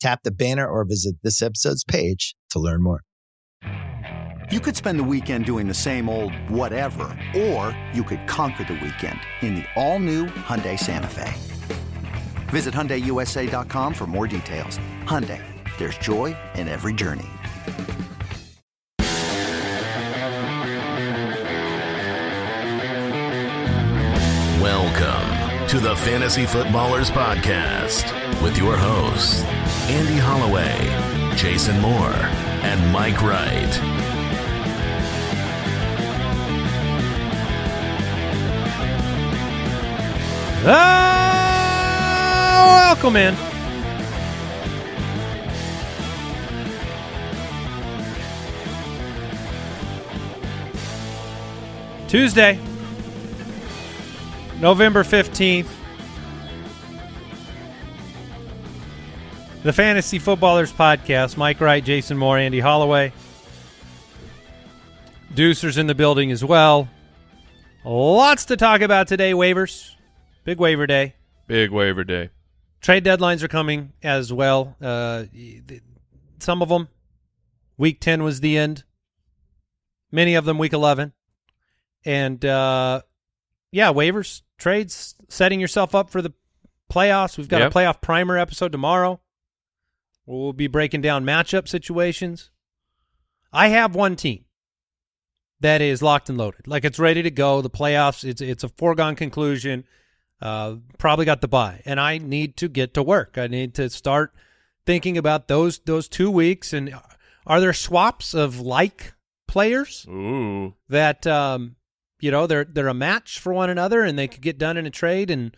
Tap the banner or visit this episode's page to learn more. You could spend the weekend doing the same old whatever, or you could conquer the weekend in the all-new Hyundai Santa Fe. Visit HyundaiUSA.com for more details. Hyundai, there's joy in every journey. Welcome to the Fantasy Footballers Podcast with your hosts, Andy Holloway, Jason Moore, and Mike Wright. Ah, welcome in. Tuesday, November 15th. The Fantasy Footballers Podcast. Mike Wright, Jason Moore, Andy Holloway. Deucer's in the building as well. Lots to talk about today. Waivers. Big waiver day. Big waiver day. Trade deadlines are coming as well. Uh, some of them, week 10 was the end. Many of them, week 11. And, uh, yeah, waivers, trades, setting yourself up for the playoffs. We've got yep. a playoff primer episode tomorrow. We'll be breaking down matchup situations. I have one team that is locked and loaded. Like it's ready to go. The playoffs, it's it's a foregone conclusion. Uh, probably got the bye, and I need to get to work. I need to start thinking about those those two weeks. And are there swaps of like players Ooh. that um, you know they're they're a match for one another, and they could get done in a trade and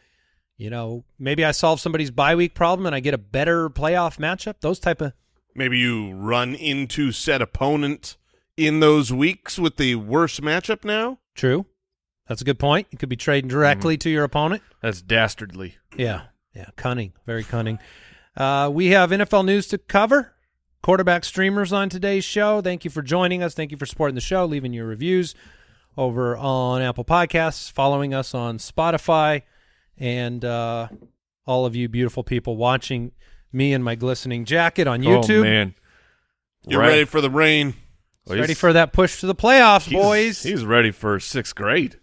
you know, maybe I solve somebody's bye week problem and I get a better playoff matchup. Those type of maybe you run into said opponent in those weeks with the worst matchup now. True, that's a good point. You could be trading directly mm. to your opponent. That's dastardly. Yeah, yeah, cunning, very cunning. Uh, we have NFL news to cover. Quarterback streamers on today's show. Thank you for joining us. Thank you for supporting the show, leaving your reviews over on Apple Podcasts, following us on Spotify and uh, all of you beautiful people watching me in my glistening jacket on YouTube. Oh, man. You're right. ready for the rain. Well, ready for that push to the playoffs, he's, boys. He's ready for sixth grade.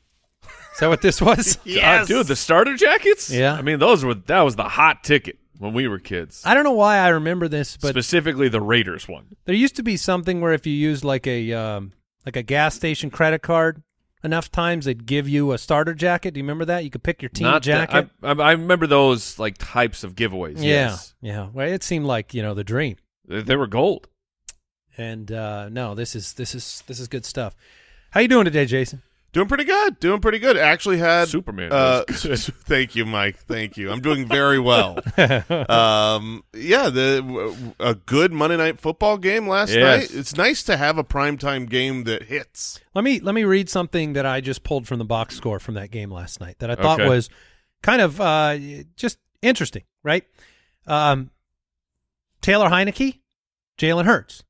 Is that what this was? yes. Uh, dude, the starter jackets? Yeah. I mean, those were that was the hot ticket when we were kids. I don't know why I remember this, but specifically the Raiders one. There used to be something where if you used like a um, like a gas station credit card, enough times they'd give you a starter jacket. Do you remember that? You could pick your team Not jacket. That, I, I, remember those like types of giveaways. Yeah, yes. yeah. Well, it seemed like you know the dream. They, they were gold. And uh, no, this is this is this is good stuff. How you doing today, Jason? Doing pretty good. Doing pretty good. Actually had Superman. Uh, thank you, Mike. Thank you. I'm doing very well. um, yeah, the a good Monday night football game last yes. night. It's nice to have a primetime game that hits. Let me let me read something that I just pulled from the box score from that game last night that I thought okay. was kind of uh, just interesting. Right, um, Taylor Heinicke, Jalen Hurts,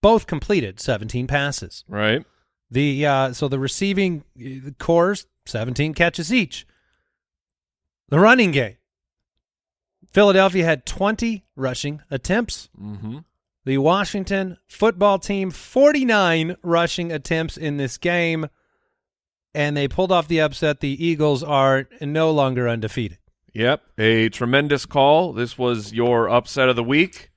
both completed 17 passes. Right. The uh, so the receiving cores, 17 catches each. The running game. Philadelphia had 20 rushing attempts. Mm-hmm. The Washington football team 49 rushing attempts in this game, and they pulled off the upset. The Eagles are no longer undefeated. Yep, a tremendous call. This was your upset of the week.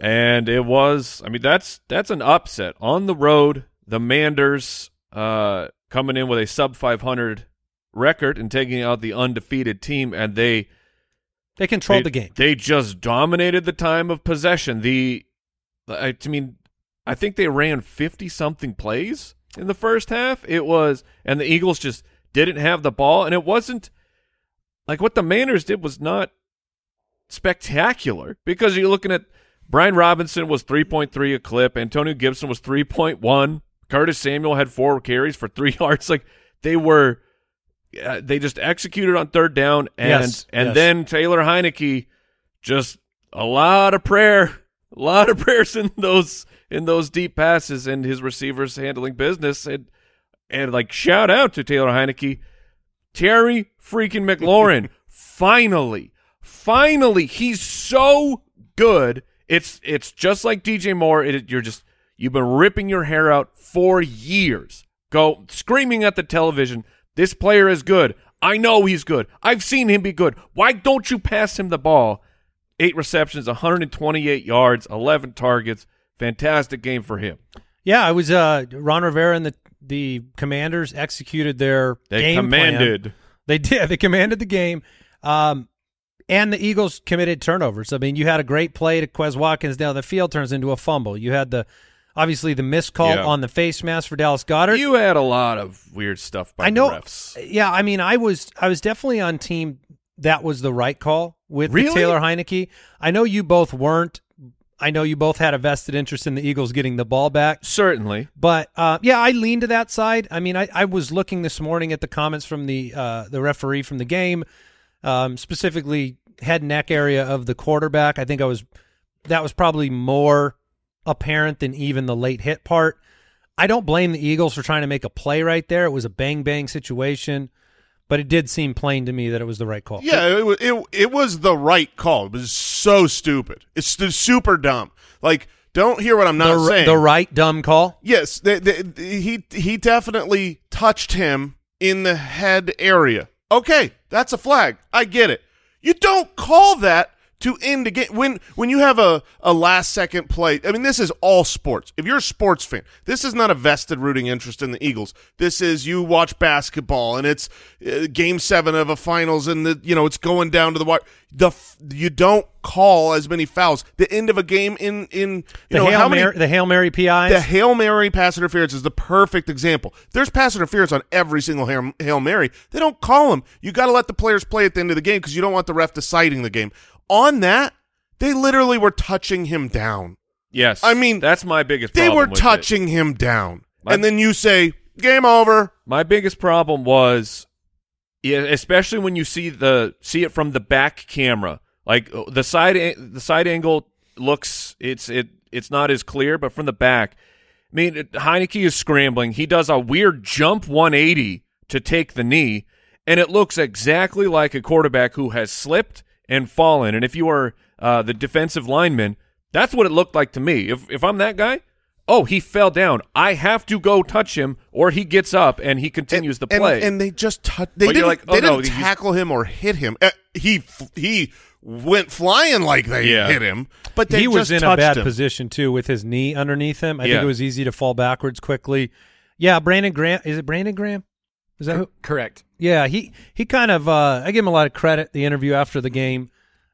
And it was, I mean, that's that's an upset on the road. The Manders uh, coming in with a sub 500 record and taking out the undefeated team, and they they controlled they, the game. They just dominated the time of possession. The, I, I mean, I think they ran 50 something plays in the first half. It was, and the Eagles just didn't have the ball, and it wasn't like what the Manders did was not spectacular because you're looking at Brian Robinson was 3.3 a clip, Antonio Gibson was 3.1, Curtis Samuel had four carries for three yards. Like they were, uh, they just executed on third down, and yes, and yes. then Taylor Heinicke just a lot of prayer, a lot of prayers in those in those deep passes, and his receivers handling business, and and like shout out to Taylor Heinicke, Terry freaking McLaurin, finally, finally, he's so good. It's it's just like DJ Moore. It, you're just you've been ripping your hair out for years. Go screaming at the television. This player is good. I know he's good. I've seen him be good. Why don't you pass him the ball? Eight receptions, 128 yards, 11 targets. Fantastic game for him. Yeah, I was uh, Ron Rivera and the the Commanders executed their game. they game commanded. Plan. They did. They commanded the game. Um, and the Eagles committed turnovers. I mean, you had a great play to Quez Watkins down the field, turns into a fumble. You had the obviously the missed call Yeah. on the face mask for Dallas Goedert. You had a lot of weird stuff by I know. the refs. Yeah, I mean, I was I was definitely on team that was the right call with Really? Taylor Heinicke. I know you both weren't. I know you both had a vested interest in the Eagles getting the ball back. Certainly. But uh, yeah, I lean to that side. I mean, I, I was looking this morning at the comments from the uh, the referee from the game, um, specifically head and neck area of the quarterback. I think I was that was probably more apparent than even the late hit part. I don't blame the Eagles for trying to make a play right there. It was a bang bang situation, but it did seem plain to me that it was the right call. Yeah, it, it it was the right call. It was so stupid. It's super dumb. Like, don't hear what I'm not the, saying. the right dumb call. Yes, he he definitely touched him in the head area. Okay, that's a flag. I get it. You don't call that to end a game when when you have a, a last second play. I mean, this is all sports. If you're a sports fan, this is not a vested rooting interest in the Eagles. This is you watch basketball and it's uh, game seven of a finals and the you know it's going down to the wire. The f- you don't call as many fouls. The end of a game in in you The know hail how many Mary, the hail Mary PIs. the Hail Mary pass interference is the perfect example. There's pass interference on every single Hail, Hail Mary. They don't call them. You got to let the players play at the end of the game because you don't want the ref deciding the game. On that, they literally were touching him down. Yes. I mean, that's my biggest They were with it. touching him down. My- and then you say, game over. My biggest problem was, especially when you see the see it from the back camera, like uh, the side the side angle looks it's it it's not as clear, but from the back, I mean Heinicke is scrambling. He does a weird jump 180 to take the knee, and it looks exactly like a quarterback who has slipped and fallen. And if you are uh, the defensive lineman, that's what it looked like to me. If if I'm that guy. Oh, he fell down. I have to go touch him, or he gets up and he continues the play. And, they just tou- they But didn't, like, oh, they no, didn't tackle him or hit him. Uh, he he went flying like they Yeah. hit him, but they he was just in a bad him. position too with his knee underneath him. I think it was easy to fall backwards quickly. Yeah, Brandon Graham is it Brandon Graham? Is that who? Correct. Yeah, he he kind of uh, I give him a lot of credit. The interview after the game,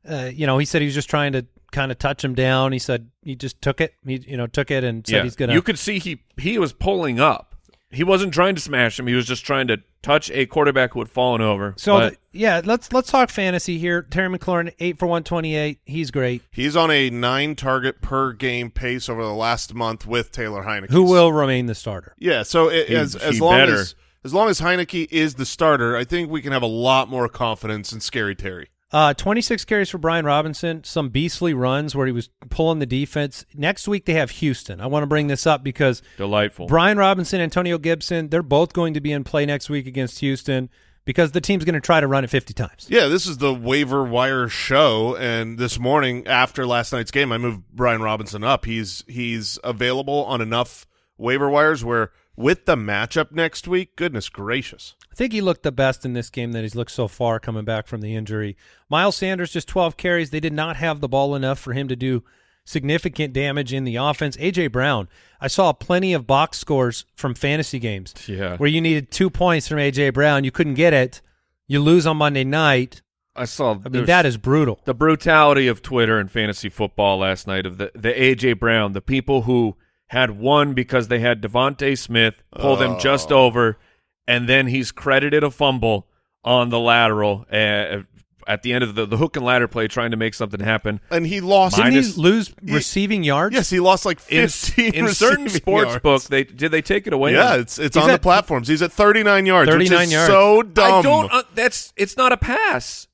uh, you know, he said he was just trying to kind of touch him down. He said he just took it. He you know took it and said yeah. he's gonna. You could see he he was pulling up. He wasn't trying to smash him. He was just trying to touch a quarterback who had fallen over. so But the- yeah, let's let's talk fantasy here. Terry McLaurin eight for one twenty eight. He's great. He's on a nine target per game pace over the last month with Taylor Heinicke. Who will remain the starter? Yeah, so it, He- as as long better. as as long as Heinicke is the starter, I think we can have a lot more confidence in Scary Terry. Uh, 26 carries for Brian Robinson, some beastly runs where he was pulling the defense. Next week they have Houston. I want to bring this up because delightful. Brian Robinson, Antonio Gibson, they're both going to be in play next week against Houston because the team's going to try to run it 50 times. Yeah, this is the waiver wire show, and this morning after last night's game, I moved Brian Robinson up. He's he's available on enough waiver wires where with the matchup next week, goodness gracious. I think he looked the best in this game that he's looked so far coming back from the injury. Miles Sanders just 12 carries. They did not have the ball enough for him to do significant damage in the offense. AJ Brown, I saw plenty of box scores from fantasy games Yeah. where you needed two points from AJ Brown. You couldn't get it. You lose on Monday night. I saw. I mean, that is brutal. the brutality of Twitter and fantasy football last night of the the AJ Brown, the people who had won because they had DeVonta Smith pull them just over, and then he's credited a fumble on the lateral uh, at the end of the, the hook and ladder play, trying to make something happen. And he lost. Didn't Minus- he lose receiving yards? yes, he lost like In, 15 in certain sports yards. book, they did they take it away? Yeah, it's it's He's on the platforms. He's at 39 yards, 39 yards. so dumb. I don't. Uh, that's it's not a pass.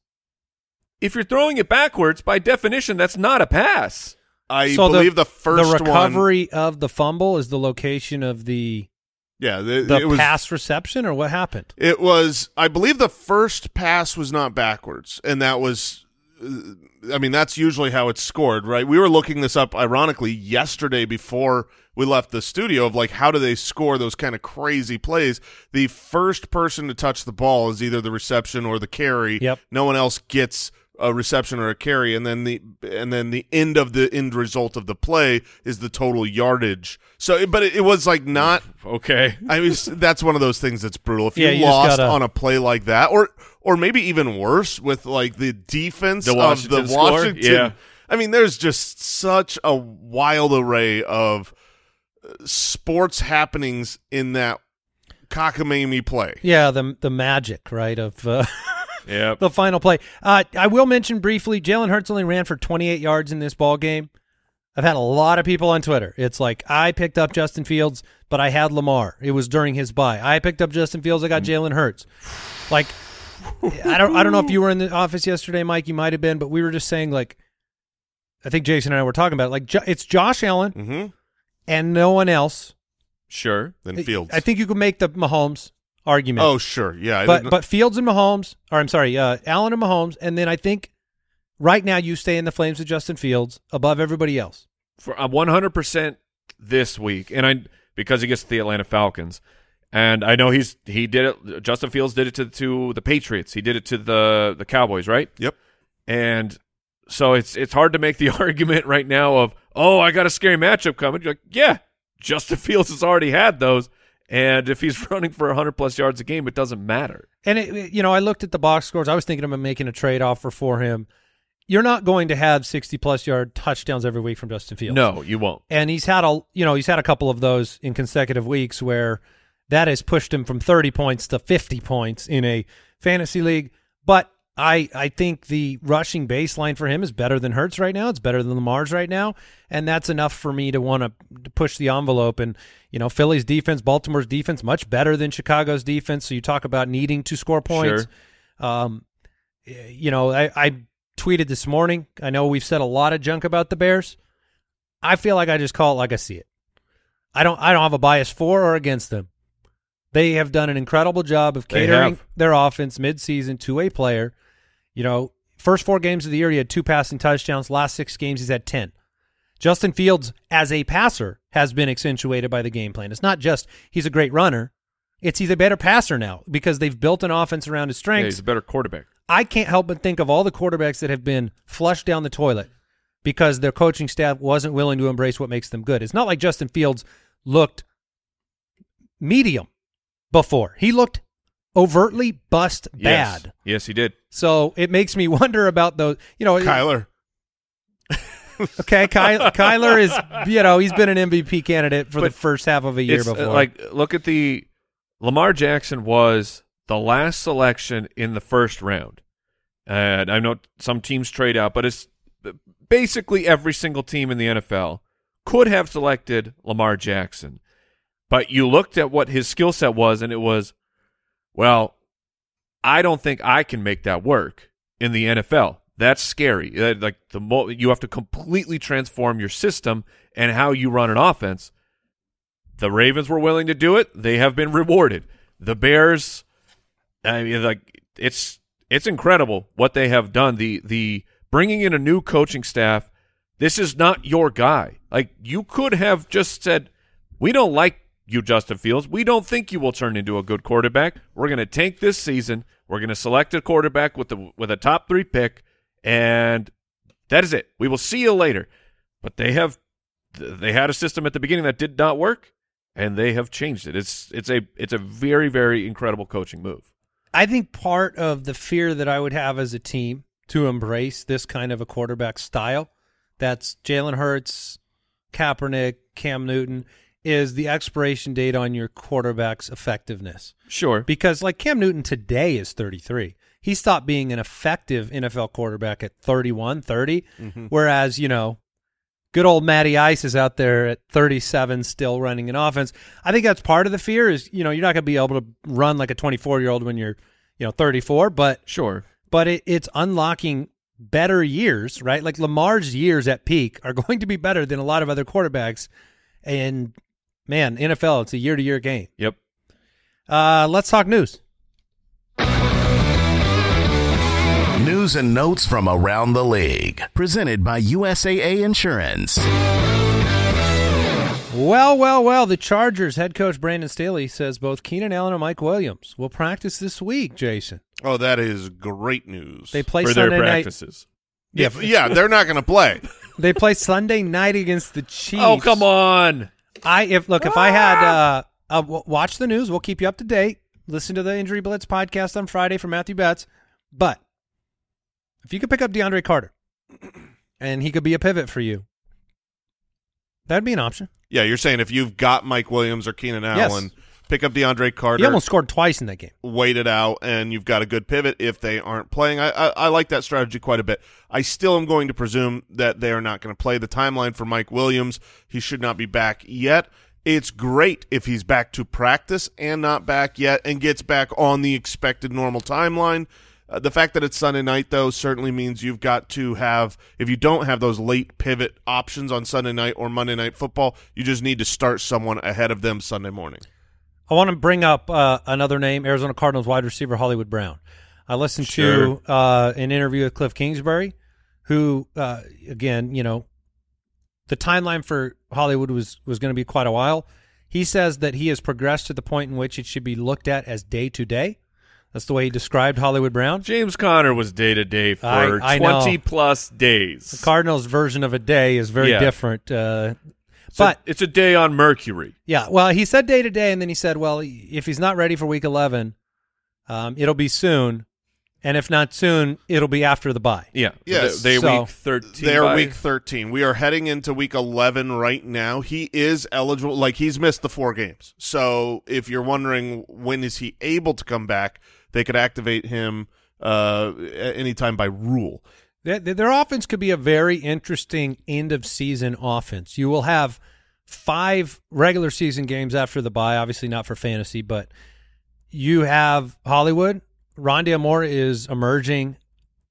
If you're throwing it backwards, by definition, that's not a pass. I So believe the, first the one. recovery of the fumble is the location of the Yeah, the, the it was pass reception, or what happened? It was, I believe, the first pass was not backwards, and that was, uh, I mean, that's usually how it's scored, right? We were looking this up, ironically, yesterday before we left the studio of like how do they score those kind of crazy plays? The first person to touch the ball is either the reception or the carry. Yep. No one else gets a reception or a carry, and then the and then the end of the end result of the play is the total yardage. So, but it, it was like not Okay. I mean, that's one of those things that's brutal. If you Yeah, you just lost gotta- on a play like that, or or maybe even worse with like the defense The of the score? Washington. Yeah. I mean, there's just such a wild array of sports happenings in that cockamamie play. Yeah, the the magic, right, of uh, Yep. the final play. Uh, I will mention briefly, Jalen Hurts only ran for 28 yards in this ball game. I've had a lot of people on Twitter. It's like I picked up Justin Fields, but I had Lamar. It was during his bye. I picked up Justin Fields. I got Jalen Hurts. Like I don't I don't know if you were in the office yesterday, Mike. You might have been, but we were just saying like I think Jason and I were talking about it. like it's Josh Allen Mm-hmm. and no one else. Sure. Then Fields. I think you could make the Mahomes argument. Oh, sure. Yeah. I but didn't- but Fields and Mahomes, or I'm sorry, uh, Allen and Mahomes, and then I think right now you stay in the flames with Justin Fields above everybody else. for I'm 100% this week, and I because he gets to the Atlanta Falcons, and I know he's he did it. Justin Fields did it to to the Patriots. He did it to the the Cowboys, right? Yep. And so it's it's hard to make the argument right now of oh I got a scary matchup coming. You're like yeah, Justin Fields has already had those, and if he's running for 100 plus yards a game, it doesn't matter. And it, you know, I looked at the box scores. I was thinking about making a trade offer for him. You're not going to have 60 plus yard touchdowns every week from Justin Fields. No, you won't. and he's had a you know he's had a couple of those in consecutive weeks where that has pushed him from 30 points to 50 points in a fantasy league but I I think the rushing baseline for him is better than Hurts right now. It's better than Lamar's right now, and that's enough for me to want to push the envelope. And you know, Philly's defense, Baltimore's defense, much better than Chicago's defense. So you talk about needing to score points. Um, you know, I, I tweeted this morning. I know we've said a lot of junk about the Bears. I feel like I just call it like I see it. I don't I don't have a bias for or against them. They have done an incredible job of catering their offense midseason to a player. You know, first four games of the year he had two passing touchdowns. Last six games he's had ten. Justin Fields as a passer has been accentuated by the game plan. It's not just he's a great runner. It's he's a better passer now because they've built an offense around his Yeah, strengths. he's a better quarterback. I can't help but think of all the quarterbacks that have been flushed down the toilet because their coaching staff wasn't willing to embrace what makes them good. It's not like Justin Fields looked medium before. He looked overtly bust Yes. bad. Yes, he did. So it makes me wonder about those, you know, Kyler. okay, Ky- Kyler is, you know, he's been an MVP candidate for the first half of a year uh, before. like look at the Lamar Jackson was the last selection in the first round, and I know some teams trade out, but it's basically every single team in the NFL could have selected Lamar Jackson, but you looked at what his skill set was, and it was, well, I don't think I can make that work in the NFL. That's scary. Uh, Like the mo- you have to completely transform your system and how you run an offense. The Ravens were willing to do it. They have been rewarded. The Bears, I mean, like it's it's incredible what they have done. The the bringing in a new coaching staff. This is not your guy. Like you could have just said, We don't like you, Justin Fields. We don't think you will turn into a good quarterback. We're going to tank this season. We're going to select a quarterback with the with a top three pick, and that is it. We will see you later. But they have they had a system at the beginning that did not work, and they have changed it. It's it's a it's a very very incredible coaching move. I think part of the fear that I would have as a team to embrace this kind of a quarterback style, that's Jalen Hurts, Kaepernick, Cam Newton, is the expiration date on your quarterback's effectiveness. Sure. Because like Cam Newton today is 33. He stopped being an effective NFL quarterback at 31, 30, Mm-hmm. whereas, you know, good old Matty Ice is out there at 37 still running an offense. I think that's part of the fear is, you know, you're not going to be able to run like a 24-year-old when you're, you know, 34, but Sure. but it, it's unlocking better years, right? Like Lamar's years at peak are going to be better than a lot of other quarterbacks. And man, NFL, it's a year to year game. Yep. Uh, let's talk news. News and notes from around the league. Presented by USAA Insurance. Well, well, well. The Chargers head coach Brandon Staley says both Keenan Allen and Mike Williams will practice this week. Jason, Oh, that is great news. they play For Sunday their night. practices. yeah, yeah, they're not going to play. They play Sunday night against the Chiefs. Oh come on! I if look if I had uh, uh watch the news, we'll keep you up to date. Listen to the Injury Blitz podcast on Friday from Matthew Betz. But if you could pick up DeAndre Carter and he could be a pivot for you, that'd be an option. Yeah, you're saying if you've got Mike Williams or Keenan Yes. Pick up DeAndre Carter. He almost scored twice in that game. wait it out and you've got a good pivot if they aren't playing. I, I, I like that strategy quite a bit. I still am going to presume that they are not going to play the timeline for Mike Williams. He should not be back yet. It's great if he's back to practice and not back yet and gets back on the expected normal timeline. Uh, the fact that it's Sunday night, though, certainly means you've got to have, if you don't have those late pivot options on Sunday night or Monday night football, you just need to start someone ahead of them Sunday morning. I want to bring up uh, another name, Arizona Cardinals wide receiver Hollywood Brown. I listened Sure. to uh, an interview with Cliff Kingsbury, who, uh, again, you know, the timeline for Hollywood was was going to be quite a while. He says that he has progressed to the point in which it should be looked at as day to day. That's the way he described Hollywood Brown. James Conner was day to day for I- I know. twenty plus days. The Cardinals' version of a day is very Yeah. different. Uh, So but it's a day on Mercury. Yeah, well, he said day to day, and then he said, well, if he's not ready for week 11, um, it'll be soon. And if not soon, it'll be after the bye. Yeah. Yes. They, they So- week thirteen. They're bye. week 13. We are heading into week 11 right now. He is eligible. Like, he's missed the four games. So, if you're wondering when is he able to come back, they could activate him uh, at any time by rule. Their, their offense could be a very interesting end of season offense. You will have five regular season games after the bye, obviously not for fantasy, but you have Hollywood. Rondale Moore is emerging.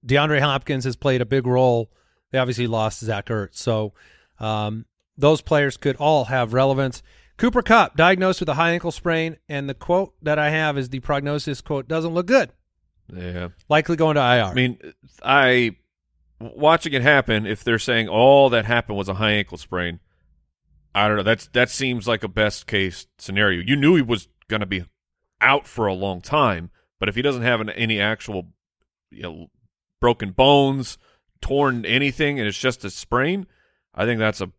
DeAndre Hopkins has played a big role. They obviously lost Zach Ertz. So um, those players could all have relevance. Cooper Kupp diagnosed with a high ankle sprain, and the quote that I have is the prognosis quote doesn't look good. Yeah. Likely going to IR. I mean, I watching it happen. If they're saying all that happened was a high ankle sprain, I don't know. That's that seems like a best case scenario. You knew he was going to be out for a long time, but if he doesn't have an, any actual, you know, broken bones, torn anything, and it's just a sprain, I think that's a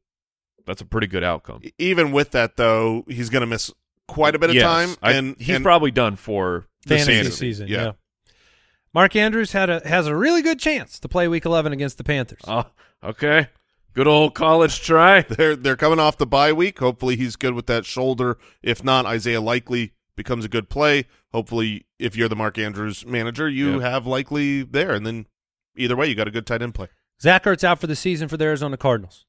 that's a pretty good outcome. Even with that, though, he's going to miss quite a bit of Yes. time. I- and he's and- probably done for the fantasy season. season. Yeah. Yeah. Mark Andrews had a has a really good chance to play Week 11 against the Panthers. Oh, okay. Good old college try. They're they're coming off the bye week. Hopefully he's good with that shoulder. If not, Isaiah likely becomes a good play. Hopefully, if you're the Mark Andrews manager, you Yeah. have likely there, and then either way, you got a good tight end play. Zach Ertz out for the season for the Arizona Cardinals.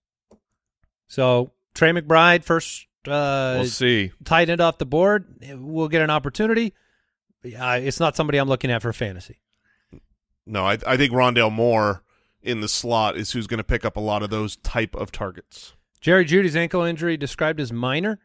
So Trey McBride first uh, we'll see. tight end off the board. We'll get an opportunity. Uh, it's not somebody I'm looking at for fantasy. No, I I think Rondale Moore in the slot is who's going to pick up a lot of those type of targets. Jerry Jeudy's ankle injury described as minor.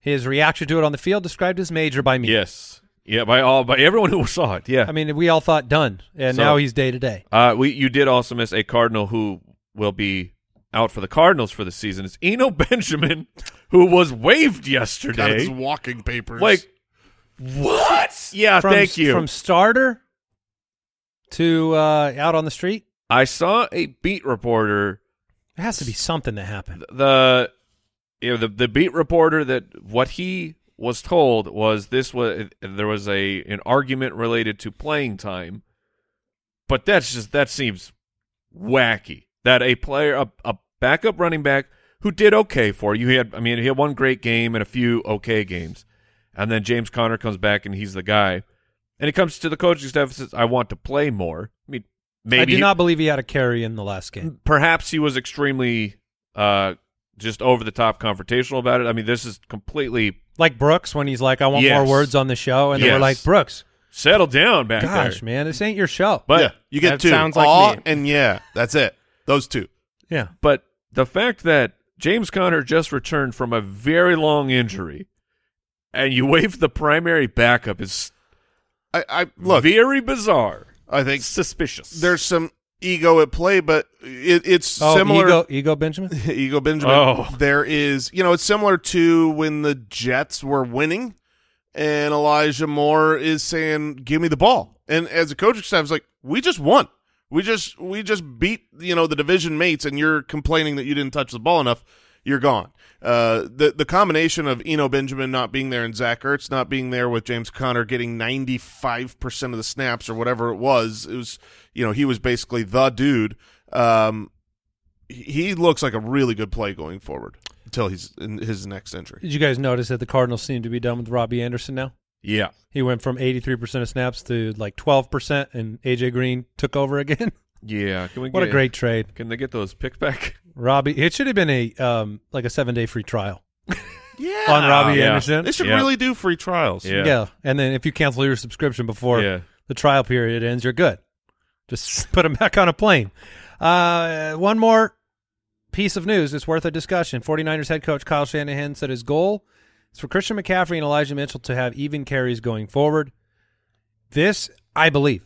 His reaction to it on the field described as major by me. Yes. Yeah, by all by everyone who saw it. Yeah. I mean, we all thought done, and So- now he's day to day. Uh, we you did also miss a Cardinal who will be out for the Cardinals for the season. It's Eno Benjamin, who was waived yesterday. Got his walking papers. Like what? Yeah, from, thank you. From starter to uh, out on the street. I saw a beat reporter. There has to be something that happened. The you know the the beat reporter that what he was told was this was there was a an argument related to playing time, but that's just that seems wacky that a player a, a backup running back who did okay for you. He had I mean he had one great game and a few okay games, and then James Conner comes back and he's the guy, and he comes to the coaching staff says I want to play more. I mean maybe I do he- not believe he had a carry in the last game. perhaps he was extremely uh just over the top confrontational about it. I mean this is completely Like Brooks when he's like, "I want Yes. more words on the show," and they were like, "Brooks, settle down back gosh, there. man, this ain't your show." But yeah, you get two. sounds like Aw me. and yeah. That's it. Those two. yeah, But the fact that James Conner just returned from a very long injury and you waive the primary backup is I, I look. very bizarre. I think Suspicious. there's some ego at play, but it, it's oh, similar. ego, ego Benjamin. Ego Benjamin. Oh. There is, you know, it's similar to when the Jets were winning and Elijah Moore is saying, give me the ball. And as a coaching staff, it's like, we just won. We just, we just beat, you know, the division mates and you're complaining that you didn't touch the ball enough. You're gone. Uh, the, the combination of Eno Benjamin not being there and Zach Ertz not being there with James Conner getting 95% of the snaps or whatever it was, it was, you know, he was basically the dude. Um, he looks like a really good play going forward until he's in his next injury. Did you guys notice that the Cardinals seem to be done with Robbie Anderson now? yeah. He went from 83% of snaps to like 12%, and AJ Green took over again. Yeah. Can we what a great trade, Can they get those picks back? Robbie. It should have been a um like a seven day free trial Yeah, on Robbie yeah. Anderson. They should Yeah. really do free trials. Yeah. and then if you cancel your subscription before Yeah. the trial period ends, you're good. Just put him back on a plane. Uh, one more piece of news that's worth a discussion. 49ers head coach Kyle Shanahan said his goal is for Christian McCaffrey and Elijah Mitchell to have even carries going forward. This, I believe.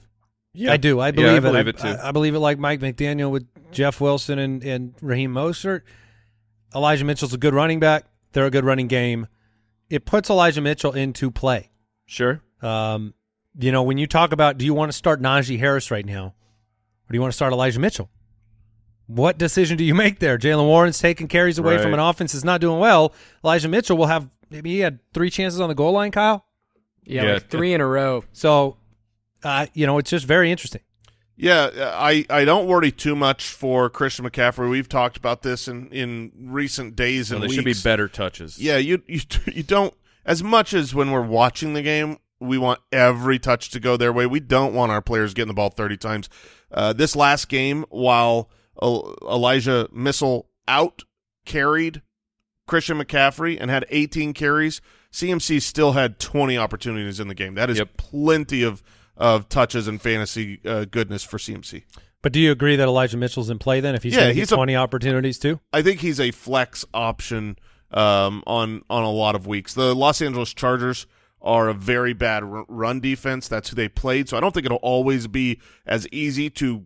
Yeah. I do. I Yeah, believe I it. believe I, it too. I, I believe it like Mike McDaniel with Jeff Wilson and, and Raheem Mostert. Elijah Mitchell's a good running back. They're a good running game. It puts Elijah Mitchell into play. Sure. Um, you know, when you talk about do you want to start Najee Harris right now, or do you want to start Elijah Mitchell? What decision do you make there? Jaylen Warren's taking carries away from an offense that's not doing well. Elijah Mitchell will have maybe he had three chances on the goal line, Kyle. Yeah, Yeah. like three in a row. So, uh, you know, it's just very interesting. Yeah, I, I don't worry too much for Christian McCaffrey. We've talked about this in, in recent days So and they weeks. should be better touches. Yeah, you, you you don't as much as when we're watching the game, we want every touch to go their way. We don't want our players getting the ball 30 times. Uh, this last game, while Elijah Mitchell out carried Christian McCaffrey and had 18 carries, CMC still had 20 opportunities in the game. That is Yep. plenty of of touches and fantasy uh, goodness for CMC. But do you agree that Elijah Mitchell's in play then if he's Yeah, going to get he's a- 20 opportunities too? I think he's a flex option um, on on a lot of weeks. The Los Angeles Chargers are a very bad r- run defense. That's who they played. So I don't think it'll always be as easy to,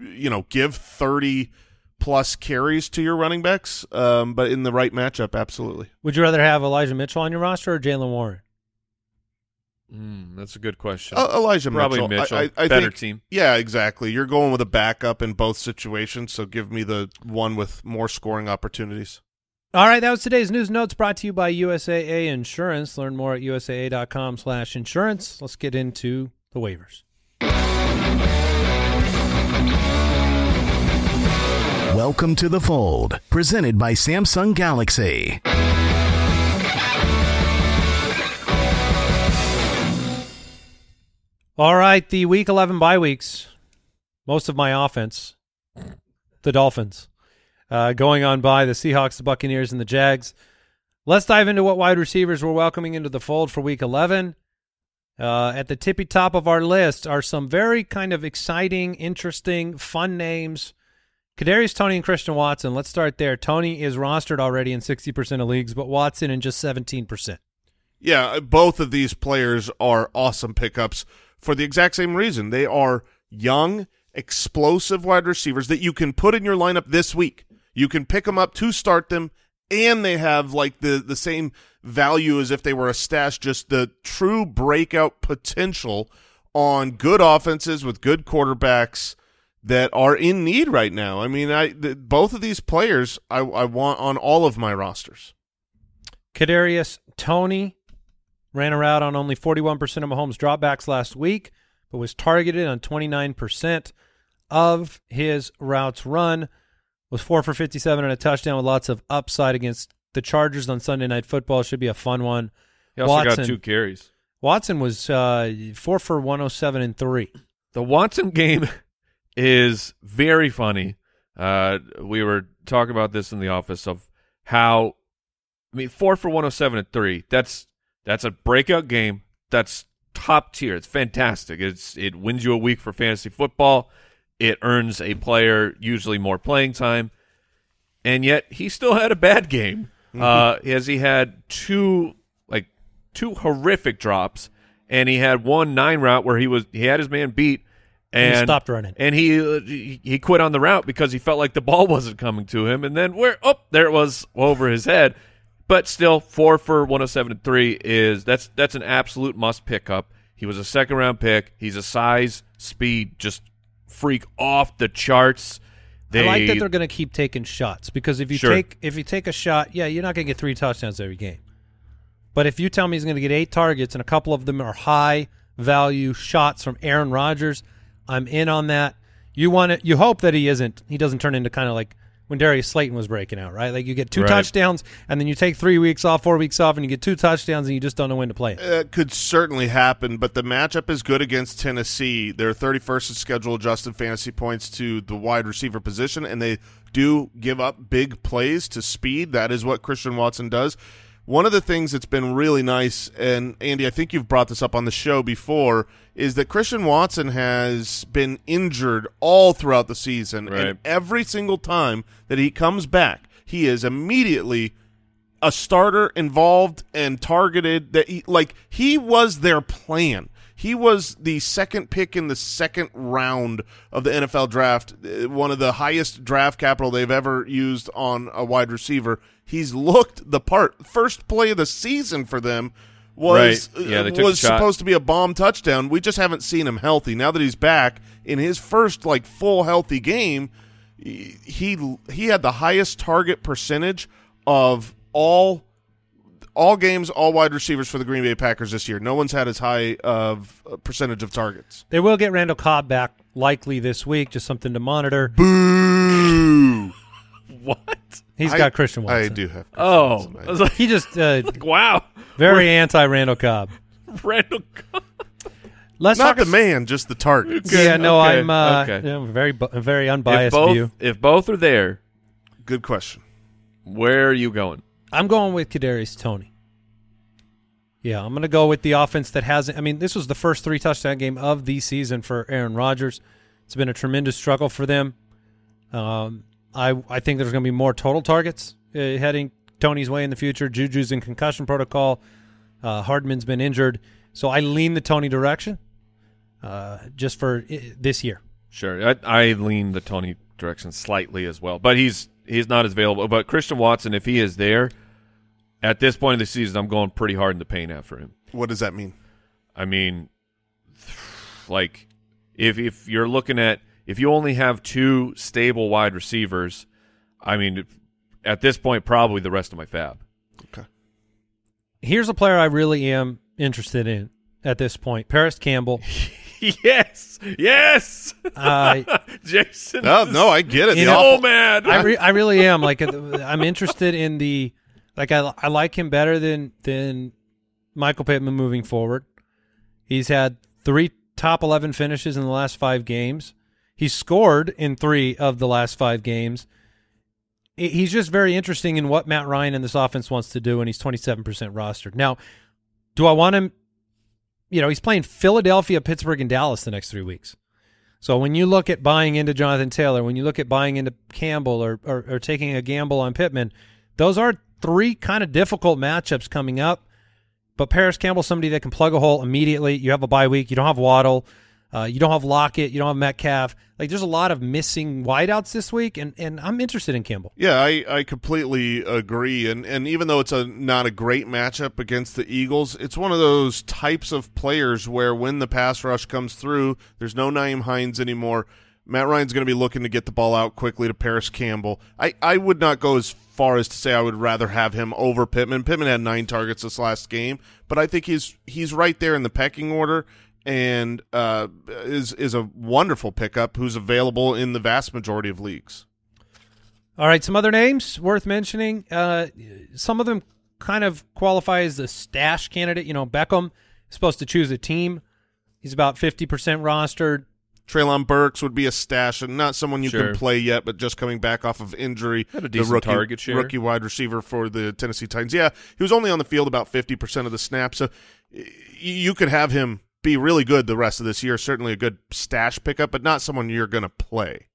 you know, give thirty plus carries to your running backs. Um, but in the right matchup, absolutely. Would you rather have Elijah Mitchell on your roster or Jaylen Warren? Mm, that's a good question. Uh, Elijah Probably Mitchell. Mitchell. I, I, I Better think, team. Yeah, exactly. You're going with a backup in both situations. So give me the one with more scoring opportunities. All right, that was today's news notes brought to you by USAA Insurance. Learn more at usaa.com slash insurance. Let's get into the waivers. Welcome to the fold, presented by Samsung Galaxy. All right, the week 11 bye weeks. Most of my offense, the Dolphins, uh, going on bye the Seahawks, the Buccaneers, and the Jags. Let's dive into what wide receivers we're welcoming into the fold for week 11. Uh, at the tippy top of our list are some very kind of exciting, interesting, fun names. Kadarius Toney and Christian Watson. Let's start there. Tony is rostered already in 60% of leagues, but Watson in just 17%. Yeah, both of these players are awesome pickups for the exact same reason. They are young, explosive wide receivers that you can put in your lineup this week. You can pick them up to start them, and they have like the the same value as if they were a stash. Just the true breakout potential on good offenses with good quarterbacks that are in need right now. I mean, I the, both of these players I, I want on all of my rosters. Kadarius Toney ran a route on only 41% of Mahomes' dropbacks last week, but was targeted on 29% of his routes run. Was four for 57 and a touchdown with lots of upside against the Chargers on Sunday Night Football. Should be a fun one. He also Watson, got two carries. Watson was uh, four for 107 and three. The Watson game is very funny. Uh, we were talking about this in the office of how I mean 4 for 107 and three. That's that's a breakout game. That's top tier. It's fantastic. It's it wins you a week for fantasy football. It earns a player usually more playing time, and yet he still had a bad game. Uh, as he had two like two horrific drops, and he had one nine route where he was he had his man beat and he stopped running. And he he quit on the route because he felt like the ball wasn't coming to him. And then where oh there it was over his head. But still, four for 107 and three is that's that's an absolute must pick up. He was a second round pick. He's a size, speed, just freak off the charts. They, I like that they're going to keep taking shots because if you sure. take if you take a shot, yeah, you're not going to get three touchdowns every game. But if you tell me he's going to get eight targets and a couple of them are high value shots from Aaron Rodgers, I'm in on that. You want it. You hope that he isn't. He doesn't turn into kind of like when Darius Slayton was breaking out, right? Like you get two right. touchdowns and then you take three weeks off, four weeks off, and you get two touchdowns and you just don't know when to play. It could certainly happen, but the matchup is good against Tennessee. They're 31st in schedule adjusted fantasy points to the wide receiver position, and they do give up big plays to speed. That is what Christian Watson does. One of the things that's been really nice, and Andy, I think you've brought this up on the show before, is that Christian Watson has been injured all throughout the season, right. and every single time that he comes back, he is immediately a starter involved and targeted. That he, like he was their plan. He was the second pick in the second round of the NFL draft, uh, one of the highest draft capital they've ever used on a wide receiver. He's looked the part. First play of the season for them was right. yeah, uh, was supposed to be a bomb touchdown. We just haven't seen him healthy. Now that he's back in his first like full healthy game, he he had the highest target percentage of all all games, all wide receivers for the Green Bay Packers this year. No one's had as high of percentage of targets. They will get Randall Cobb back likely this week, just something to monitor. Boo! what? He's I, got Christian Watson. I do have. Christian oh, Watson. he just uh, wow, very anti Randall Cobb. Randall Cobb. Let's not the man, just the target. Okay. Yeah, no, okay. I'm uh, okay. you know, very very unbiased if both, view. If both are there, good question. Where are you going? I'm going with Kadarius Toney. Yeah, I'm going to go with the offense that hasn't. I mean, this was the first three touchdown game of the season for Aaron Rodgers. It's been a tremendous struggle for them. Um, I I think there's going to be more total targets uh, heading Toney's way in the future. Juju's in concussion protocol. Uh, Hardman's been injured, so I lean the Toney direction, uh, just for this year. Sure, I, I lean the Tony direction slightly as well, but he's he's not as available. But Christian Watson, if he is there, at this point of the season, I'm going pretty hard in the paint after him. What does that mean? I mean, like if if you're looking at if you only have two stable wide receivers, I mean, at this point, probably the rest of my FAAB. Okay. Here's a player I really am interested in at this point: Parris Campbell. yes, yes. Uh, Jason. No, no, I get it. Oh man, I, re- I really am. Like, I'm interested in the like. I I like him better than than Michael Pittman moving forward. He's had three top 11 finishes in the last five games. He's scored in three of the last five games. He's just very interesting in what Matt Ryan and this offense wants to do, and he's 27% rostered. Now, do I want him? You know, he's playing Philadelphia, Pittsburgh, and Dallas the next three weeks. So when you look at buying into Jonathan Taylor, when you look at buying into Campbell or, or, or taking a gamble on Pittman, those are three kind of difficult matchups coming up. But Parris Campbell, somebody that can plug a hole immediately. You have a bye week. You don't have Waddle. Uh, you don't have Lockett, you don't have Metcalf. Like there's a lot of missing wideouts this week, and, and I'm interested in Campbell. Yeah, I, I completely agree. And and even though it's a not a great matchup against the Eagles, it's one of those types of players where when the pass rush comes through, there's no Nyheim Hines anymore. Matt Ryan's going to be looking to get the ball out quickly to Parris Campbell. I, I would not go as far as to say I would rather have him over Pittman. Pittman had nine targets this last game, but I think he's he's right there in the pecking order and uh, is is a wonderful pickup who's available in the vast majority of leagues. All right, some other names worth mentioning. Uh, some of them kind of qualify as a stash candidate. You know, Beckham is supposed to choose a team. He's about fifty percent rostered. Treylon Burks would be a stash and not someone you sure. can play yet, but just coming back off of injury. Had a decent the rookie, target share. Rookie wide receiver for the Tennessee Titans. Yeah, he was only on the field about 50% of the snaps, so you could have him be really good the rest of this year. Certainly a good stash pickup, but not someone you're going to play.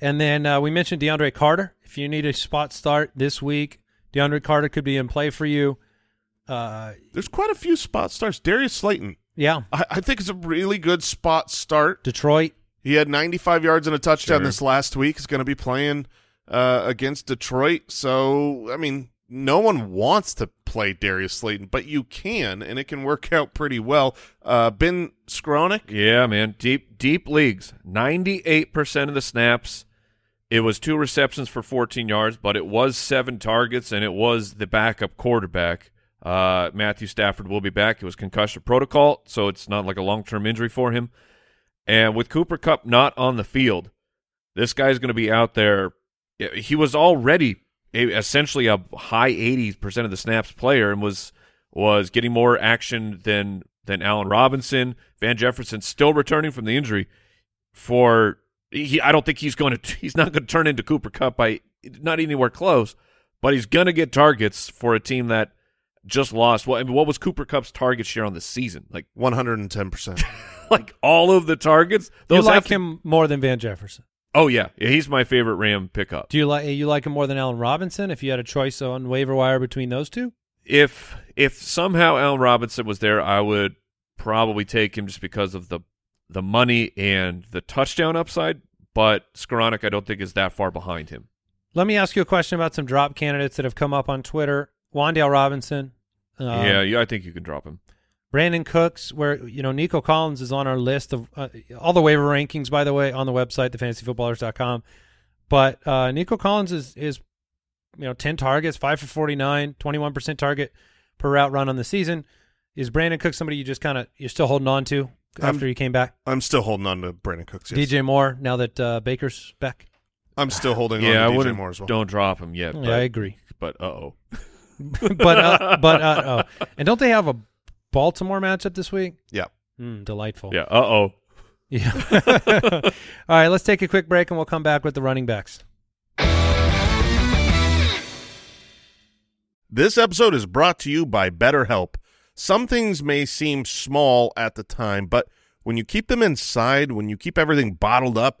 And then uh, we mentioned DeAndre Carter. If you need a spot start this week, DeAndre Carter could be in play for you. Uh, There's quite a few spot starts. Darius Slayton. Yeah. I, I, think it's a really good spot start. Detroit. He had 95 yards and a touchdown sure. this last week. He's going to be playing uh, against Detroit. So, I mean, no one wants to play Darius Slayton, but you can, and it can work out pretty well. Uh, ben Skowronek? Yeah, man. Deep, deep leagues. 98% of the snaps. It was two receptions for 14 yards, but it was seven targets, and it was the backup quarterback. Uh, Matthew Stafford will be back. It was concussion protocol, so it's not like a long-term injury for him. And with Cooper Kupp not on the field, this guy's going to be out there. He was already essentially a high 80% of the snaps player and was was getting more action than than Allen Robinson. Van Jefferson still returning from the injury for he I don't think he's going to he's not going to turn into Cooper Kupp by not anywhere close, but he's going to get targets for a team that just lost what I mean, what was Cooper Kupp's target share on the season? Like 110%. like all of the targets. Those you like to, him more than Van Jefferson. Oh yeah. yeah, he's my favorite Ram pickup. Do you like you like him more than Allen Robinson? If you had a choice on waiver wire between those two, if if somehow Allen Robinson was there, I would probably take him just because of the the money and the touchdown upside. But Skowronek, I don't think is that far behind him. Let me ask you a question about some drop candidates that have come up on Twitter. Wan'Dale Robinson. Um, yeah, yeah, I think you can drop him. Brandin Cooks, where you know Nico Collins is on our list of uh, all the waiver rankings, by the way, on the website, thefantasyfootballers.com. But uh, Nico Collins is is you know ten targets, five for 49, 21 percent target per route run on the season. Is Brandin Cooks somebody you just kind of you're still holding on to after I'm, he came back? I'm still holding on to Brandin Cooks. Yes. DJ Moore now that uh, Baker's back. I'm still holding yeah, on to DJ Moore as well. Don't drop him yet. Yeah, but, I agree. But uh oh. but uh, but uh oh, and don't they have a Baltimore matchup this week? Yeah. Mm, delightful. Yeah. Uh oh. Yeah. All right, let's take a quick break and we'll come back with the running backs. This episode is brought to you by BetterHelp. Some things may seem small at the time, but when you keep them inside, when you keep everything bottled up,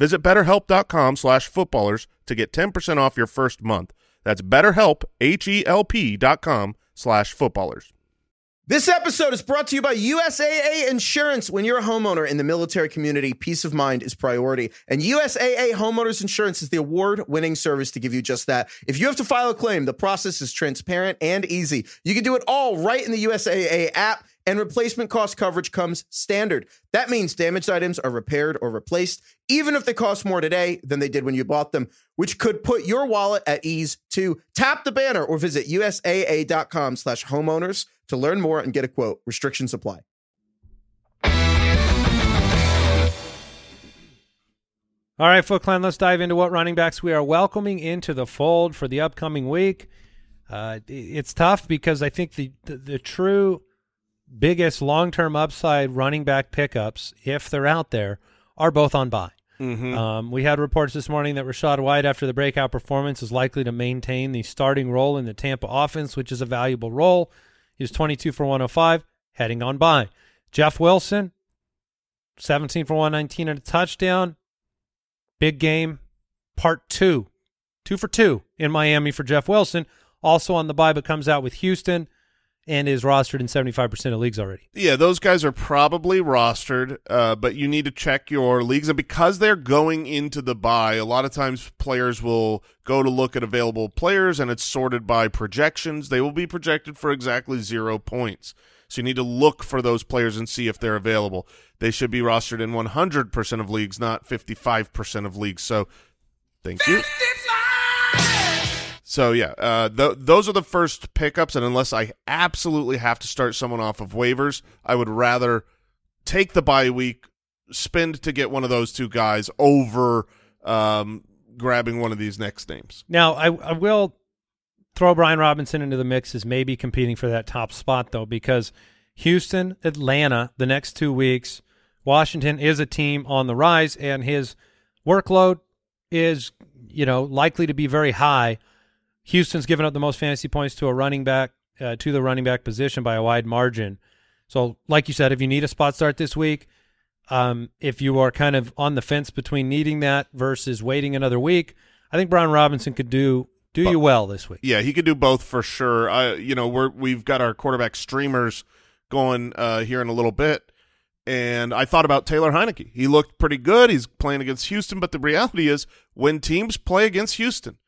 Visit betterhelp.com slash footballers to get 10% off your first month. That's betterhelp, H-E-L-P dot com slash footballers. This episode is brought to you by USAA Insurance. When you're a homeowner in the military community, peace of mind is priority. And USAA Homeowners Insurance is the award winning service to give you just that. If you have to file a claim, the process is transparent and easy. You can do it all right in the USAA app and replacement cost coverage comes standard. That means damaged items are repaired or replaced, even if they cost more today than they did when you bought them, which could put your wallet at ease too. Tap the banner or visit usaa.com slash homeowners to learn more and get a quote. Restrictions apply. All right, Foot Clan, let's dive into what running backs we are welcoming into the fold for the upcoming week. Uh, it's tough because I think the, the, the true biggest long term upside running back pickups, if they're out there, are both on bye. Mm-hmm. Um, we had reports this morning that Rachaad White, after the breakout performance, is likely to maintain the starting role in the Tampa offense, which is a valuable role. He's 22 for 105, heading on bye. Jeff Wilson, 17 for 119 and a touchdown. Big game, part two. Two for two in Miami for Jeff Wilson. Also on the bye, but comes out with Houston and is rostered in 75% of leagues already. Yeah, those guys are probably rostered, uh, but you need to check your leagues. And because they're going into the bye, a lot of times players will go to look at available players, and it's sorted by projections. They will be projected for exactly zero points. So you need to look for those players and see if they're available. They should be rostered in 100% of leagues, not 55% of leagues. So thank you. So yeah, uh, th those are the first pickups, and unless I absolutely have to start someone off of waivers, I would rather take the bye week, spend to get one of those two guys over um, grabbing one of these next names. Now, I, I will throw Brian Robinson into the mix as maybe competing for that top spot though, because Houston, Atlanta, the next two weeks, Washington is a team on the rise, and his workload is you know likely to be very high Houston's given up the most fantasy points to a running back uh, to the running back position by a wide margin. So, like you said, if you need a spot start this week, um, if you are kind of on the fence between needing that versus waiting another week, I think Brian Robinson could do do you well this week. Yeah, he could do both for sure. I, you know, we're we've got our quarterback streamers going uh, here in a little bit, and I thought about Taylor Heinicke. He looked pretty good. He's playing against Houston, but the reality is, when teams play against Houston,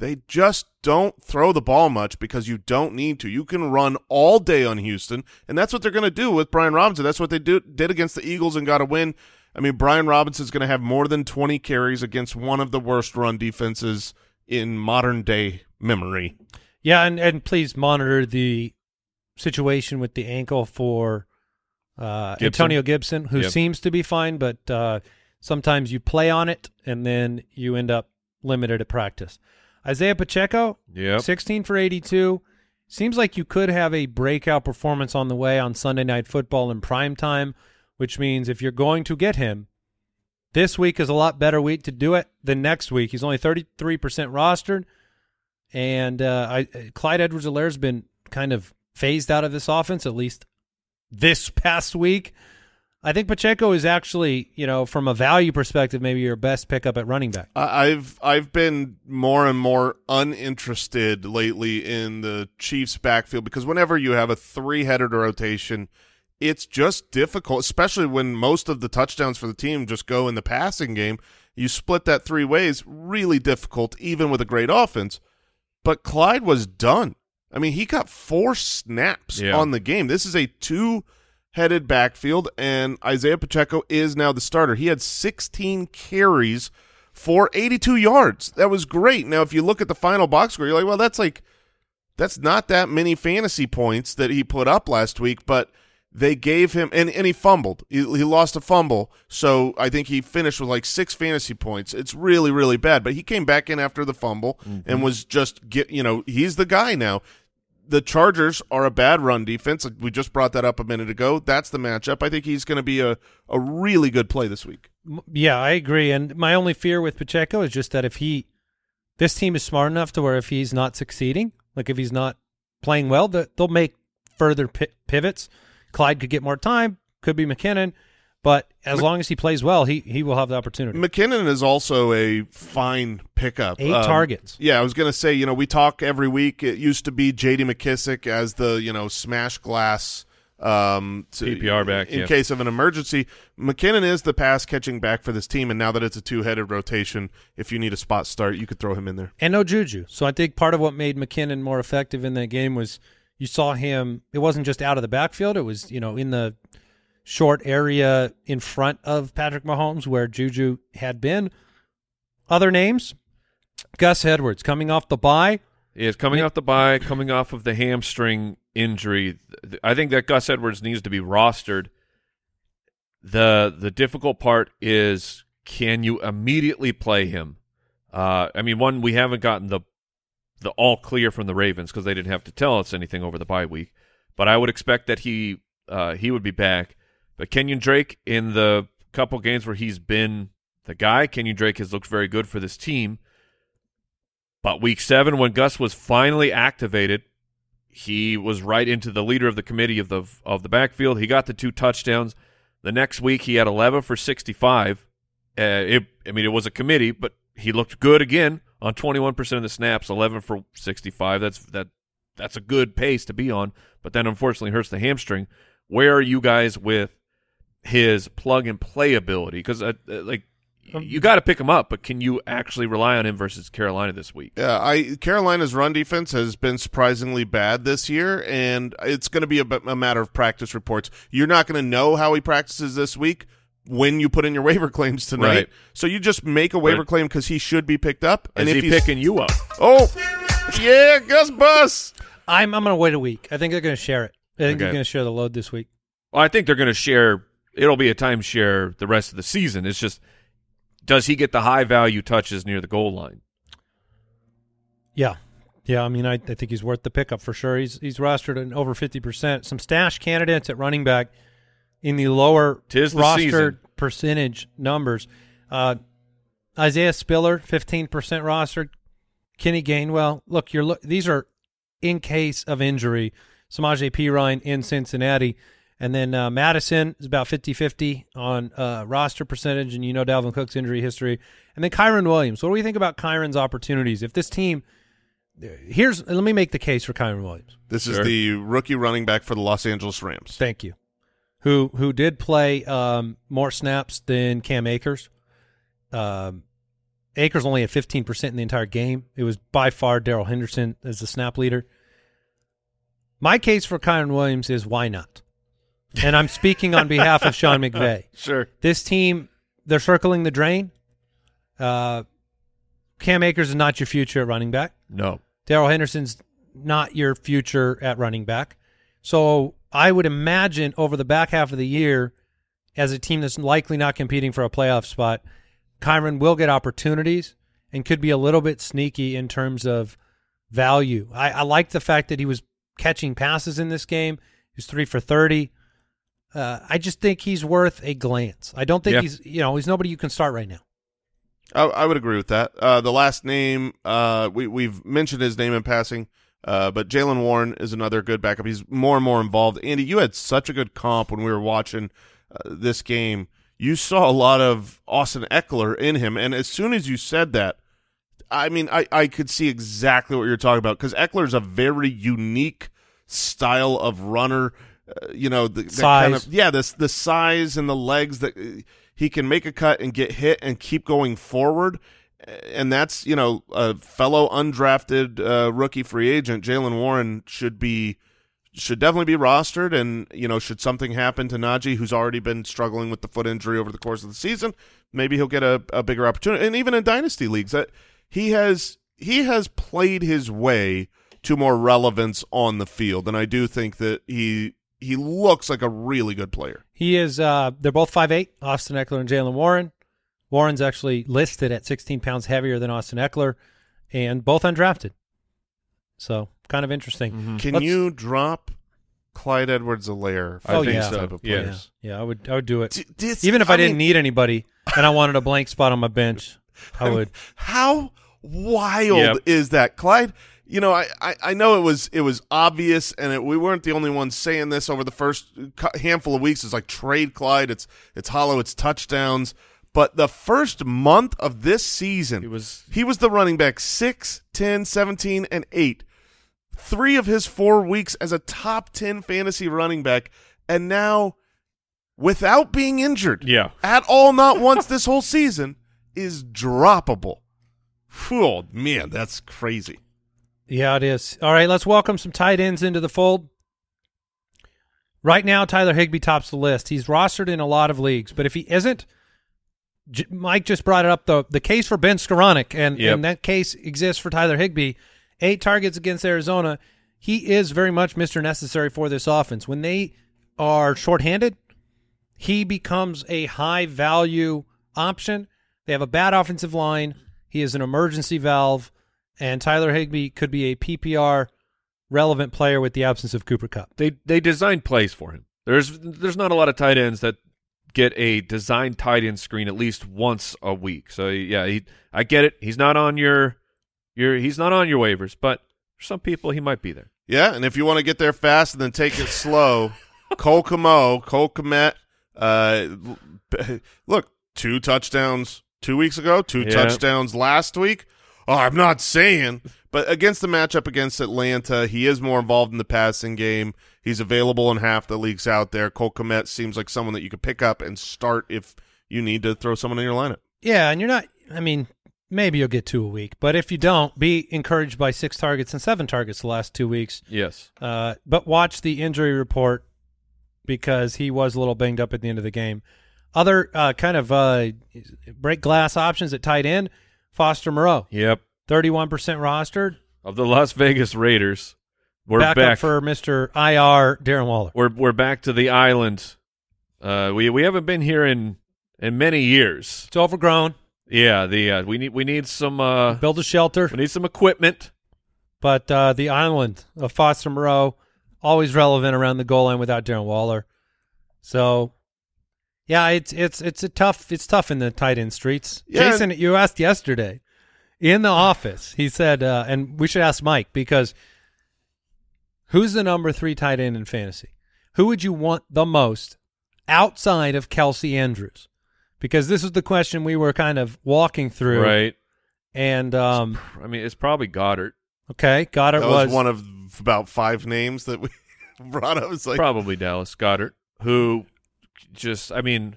they just don't throw the ball much because you don't need to. You can run all day on Houston, and that's what they're going to do with Brian Robinson. That's what they do, did against the Eagles and got a win. I mean, Brian Robinson's going to have more than 20 carries against one of the worst run defenses in modern day memory. Yeah, and, and please monitor the situation with the ankle for uh, Gibson. Antonio Gibson, who yep. seems to be fine, but uh, sometimes you play on it and then you end up limited at practice. Isaiah Pacheco, yep. 16 for 82. Seems like you could have a breakout performance on the way on Sunday Night Football in prime time, which means if you're going to get him, this week is a lot better week to do it than next week. He's only 33% rostered, and uh, I, Clyde Edwards-Helaire has been kind of phased out of this offense, at least this past week. I think Pacheco is actually, you know, from a value perspective, maybe your best pickup at running back. I've I've been more and more uninterested lately in the Chiefs' backfield because whenever you have a three-headed rotation, it's just difficult, especially when most of the touchdowns for the team just go in the passing game. You split that three ways, really difficult, even with a great offense. But Clyde was done. I mean, he got four snaps yeah. on the game. This is a two headed backfield, and Isaiah Pacheco is now the starter. He had 16 carries for 82 yards. That was great. Now, if you look at the final box score, you're like, well, that's like that's not that many fantasy points that he put up last week, but they gave him and, and he fumbled. He, he lost a fumble, so I think he finished with like six fantasy points. It's really really bad, but he came back in after the fumble mm -hmm. and was just get you know he's the guy now the Chargers are a bad run defense. We just brought that up a minute ago. That's the matchup. I think he's going to be a, a really good play this week. Yeah, I agree. And my only fear with Pacheco is just that if he, this team is smart enough to where if he's not succeeding, like if he's not playing well, they'll make further pivots. Clyde could get more time. Could be McKinnon. But as long as he plays well, he he will have the opportunity. McKinnon is also a fine pickup. Eight um, targets. Yeah, I was going to say, you know, we talk every week. It used to be J.D. McKissic as the you know smash glass um, to, PPR back in yeah. case of an emergency. McKinnon is the pass catching back for this team, and now that it's a two headed rotation, if you need a spot start, you could throw him in there. And no Juju. So I think part of what made McKinnon more effective in that game was You saw him. It wasn't just out of the backfield. It was you know in the short area in front of Patrick Mahomes where Juju had been. Other names: Gus Edwards coming off the bye. He is coming off the bye, coming off of the hamstring injury. I think that Gus Edwards needs to be rostered. the The difficult part is can you immediately play him? Uh, I mean, one we haven't gotten the the all clear from the Ravens because they didn't have to tell us anything over the bye week. But I would expect that he uh, he would be back. But Kenyon Drake in the couple games where he's been the guy, Kenyon Drake has looked very good for this team. But week seven, when Gus was finally activated, he was right into the leader of the committee of the of the backfield. He got the two touchdowns. The next week, he had 11 for 65. Uh, it, I mean, it was a committee, but he looked good again on 21% of the snaps, 11 for 65. That's that that's a good pace to be on, but then unfortunately hurts the hamstring. Where are you guys with his plug and play ability? Because uh, uh, like um, you got to pick him up, but can you actually rely on him versus Carolina this week? Yeah, I Carolina's run defense has been surprisingly bad this year, and it's going to be a, a matter of practice reports. You're not going to know how he practices this week when you put in your waiver claims tonight. Right. So you just make a waiver right. claim because he should be picked up. And Is if he picking you up? Oh, yeah, Gus Bus. I'm I'm going to wait a week. I think they're going to share it. I think okay. they're going to share the load this week. Well, I think they're going to share. It'll be a timeshare the rest of the season. It's just, does he get the high value touches near the goal line? Yeah, yeah. I mean, I, I think he's worth the pickup for sure. He's he's rostered at over fifty percent. Some stash candidates at running back in the lower Tis the roster season. percentage numbers. Uh, Isaiah Spiller, fifteen percent rostered. Kenny Gainwell. Look, you're look. These are in case of injury. Samaje Perine in Cincinnati. And then uh, Mattison is about 50-50 on uh, roster percentage, and you know Dalvin Cook's injury history. And then Kyren Williams. What do we think about Kyren's opportunities? If this team – here's – let me make the case for Kyren Williams. This sure. is the rookie running back for the Los Angeles Rams. Thank you who who did play um, more snaps than Cam Akers. Um, Akers only had 15% in the entire game. It was by far Darrell Henderson as the snap leader. My case for Kyren Williams is why not? And I'm speaking on behalf of Sean McVay. Sure. This team, they're circling the drain. Uh, Cam Akers is not your future at running back. No. Darrell Henderson's not your future at running back. So I would imagine over the back half of the year, as a team that's likely not competing for a playoff spot, Kyren will get opportunities and could be a little bit sneaky in terms of value. I, I like the fact that he was catching passes in this game. He was three for 30. Uh, I just think he's worth a glance. I don't think yeah. he's, you know, he's nobody you can start right now. I, I would agree with that. Uh, the last name, uh, we, we've mentioned his name in passing. Uh, but Jaylen Warren is another good backup. He's more and more involved. Andy, you had such a good comp when we were watching uh, this game. You saw a lot of Austin Ekeler in him, and as soon as you said that, I mean, I, I could see exactly what you're talking about because Ekeler is a very unique style of runner. Uh, you know, the, size. Kind of, yeah, this the size and the legs that uh, he can make a cut and get hit and keep going forward. And that's you know a fellow undrafted uh, rookie free agent Jaylen Warren should be should definitely be rostered. And you know should something happen to Najee who's already been struggling with the foot injury over the course of the season maybe he'll get a, a bigger opportunity. And even in dynasty leagues that he has he has played his way to more relevance on the field. And I do think that he he looks like a really good player. He is uh they're both five eight, Austin Ekeler and Jaylen Warren. Warren's actually listed at 16 pounds heavier than Austin Ekeler, and both undrafted. So kind of interesting. Mm-hmm. Can Let's, you drop Clyde Edwards-Helaire? Oh yeah, type of yeah, yeah. I would. I would do it. D- Even if I, I didn't mean, need anybody and I wanted a blank spot on my bench, I, I would. How wild yep. is that, Clyde? You know, I, I, I, know it was it was obvious, and it, we weren't the only ones saying this over the first handful of weeks. It's like trade Clyde. It's it's hollow. It's touchdowns. But the first month of this season, he was he was the running back 6, 10, 17, and 8. Three of his four weeks as a top 10 fantasy running back, and now without being injured yeah. at all, not once this whole season, is droppable. Oh, man, that's crazy. Yeah, it is. All right, let's welcome some tight ends into the fold. Right now, Tyler Higbee tops the list. He's rostered in a lot of leagues, but if he isn't, J- Mike just brought it up the the case for Ben Skowronek, and, Yep. and that case exists for Tyler Higbee. Eight targets against Arizona. He is very much Mr. Necessary for this offense. When they are shorthanded, he becomes a high value option. They have a bad offensive line. He is an emergency valve, and Tyler Higbee could be a PPR relevant player with the absence of Cooper Kupp. They they designed plays for him. There's there's not a lot of tight ends that get a designed tight end screen at least once a week. So yeah, he, I get it. He's not on your your he's not on your waivers, but for some people he might be there. Yeah, and if you want to get there fast and then take it slow, Cole Kamo, Cole Kmet, uh, look, two touchdowns two weeks ago, two Yeah. touchdowns last week. Oh, I'm not saying, but against the matchup against Atlanta, he is more involved in the passing game. He's available in half the leagues out there. Cole Kmet seems like someone that you could pick up and start if you need to throw someone in your lineup. Yeah, and you're not. I mean, maybe you'll get two a week, but if you don't, be encouraged by six targets and seven targets the last two weeks. Yes. Uh, but watch the injury report because he was a little banged up at the end of the game. Other uh, kind of uh, break glass options at tight end: Foster Moreau, Yep. thirty-one percent rostered. Of the Las Vegas Raiders, we're back, back. for Mister IR Darren Waller. we're we're back to the island. Uh, we we haven't been here in in many years. It's overgrown. Yeah. The uh, we need we need some uh Build a shelter, we need some equipment. but uh, the island of Foster Moreau always relevant around the goal line without Darren Waller. So, yeah, it's it's it's a tough it's tough in the tight end streets. Yeah. Jason, you asked yesterday in the office. He said, uh, and we should ask Mike because who's the number three tight end in fantasy? Who would you want the most outside of Kelce Andrews? Because this is the question we were kind of walking through, Right. And um, I mean, it's probably Goedert. okay, Goedert That was, was one of about five names that we brought up. It's like probably Dallas Goedert, who just I mean,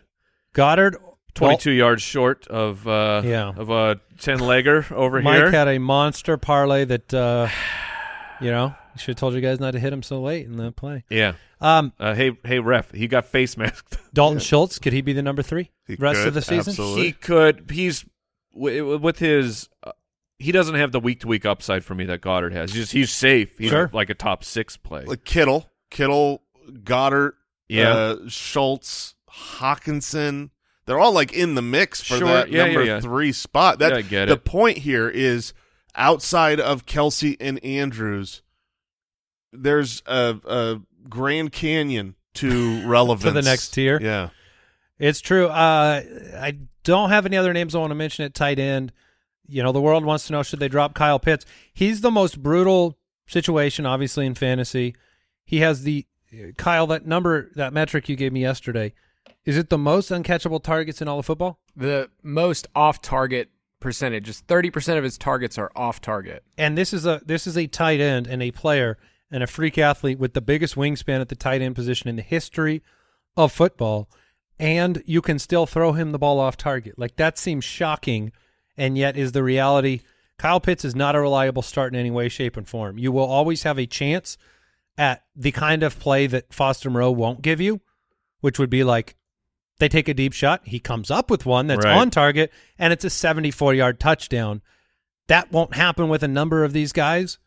Goedert. twenty-two yards short of uh Yeah. of a ten legger over Mike here. Mike had a monster parlay that uh, you know should have told you guys not to hit him so late in the play. yeah. Um, Uh, hey, hey, ref, he got face masked. Dalton Schultz could he be the number three He rest could, of the season? absolutely. he could. He's with his. Uh, he doesn't have the week to week upside for me that Goedert has. He's just, he's safe. He's Sure. like a top six play. like Kittle, Kittle, Goedert, Yeah. uh, Schultz, Hockenson. They're all like in the mix for Sure, that yeah, number yeah, yeah. three spot. That Yeah, I get the it. point here is outside of Kelce and Andrews, there's a, a Grand Canyon to relevance to the next tier. Yeah, It's true. Uh, I don't have any other names I want to mention at tight end. You know, the world wants to know should they drop Kyle Pitts? He's the most brutal situation, obviously, in fantasy. He has the Kyle that number that metric you gave me yesterday. Is it the most uncatchable targets in all of football? The most off target percentage is 30% of his targets are off target. And this is a this is a tight end and a player and a freak athlete with the biggest wingspan at the tight end position in the history of football. And you can still throw him the ball off target. Like that seems shocking, and yet is the reality. Kyle Pitts is not a reliable start in any way, shape, and form. You will always have a chance at the kind of play that Foster Moreau won't give you, which would be like they take a deep shot, he comes up with one that's Right. on target, and it's a 74 yard touchdown. That won't happen with a number of these guys.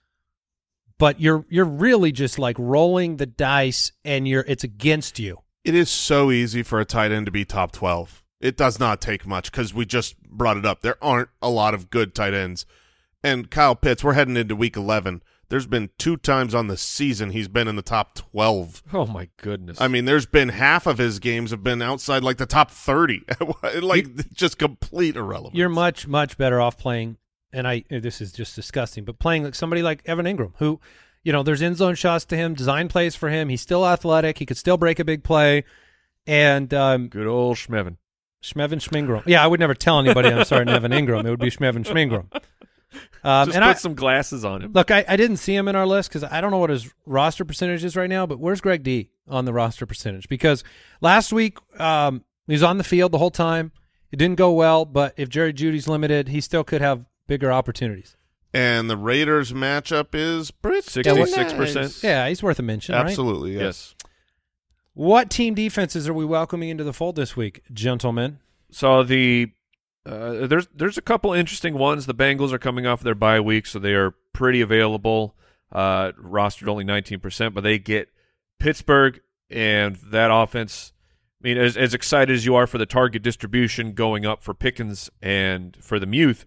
But you're you're really just like rolling the dice and you're it's against you. it is so easy for a tight end to be top twelve. It does not take much because we just brought it up. There aren't a lot of good tight ends, and Kyle Pitts. We're heading into week eleven. There's been two times on the season he's been in the top twelve. oh my goodness! I mean, there's been half of his games have been outside like the top thirty, like just complete irrelevance. You're much much better off playing and I this is just disgusting, but playing like somebody like Evan Engram who you know, there's end zone shots to him, design plays for him. He's still athletic. He could still break a big play. And um, good old Schmevin. Schmevin Schmingram. Yeah, I would never tell anybody I'm starting Evan Engram. It would be Schmevin Schmingram. Um, Just and put I, some glasses on him. Look, I, I didn't see him in our list because I don't know what his roster percentage is right now, but where's Greg D on the roster percentage? Because last week um, he was on the field the whole time. It didn't go well, but if Jerry Jeudy's limited, he still could have bigger opportunities. And the Raiders matchup is pretty 66%. Yeah, he's worth a mention. Absolutely, yes. Yes. What team defenses are we welcoming into the fold this week, gentlemen? So the uh, there's there's a couple interesting ones. The Bengals are coming off their bye week, so they are pretty available. Uh, rostered only 19%, but they get Pittsburgh and that offense. I mean, as, as excited as you are for the target distribution going up for Pickens and for the Muth,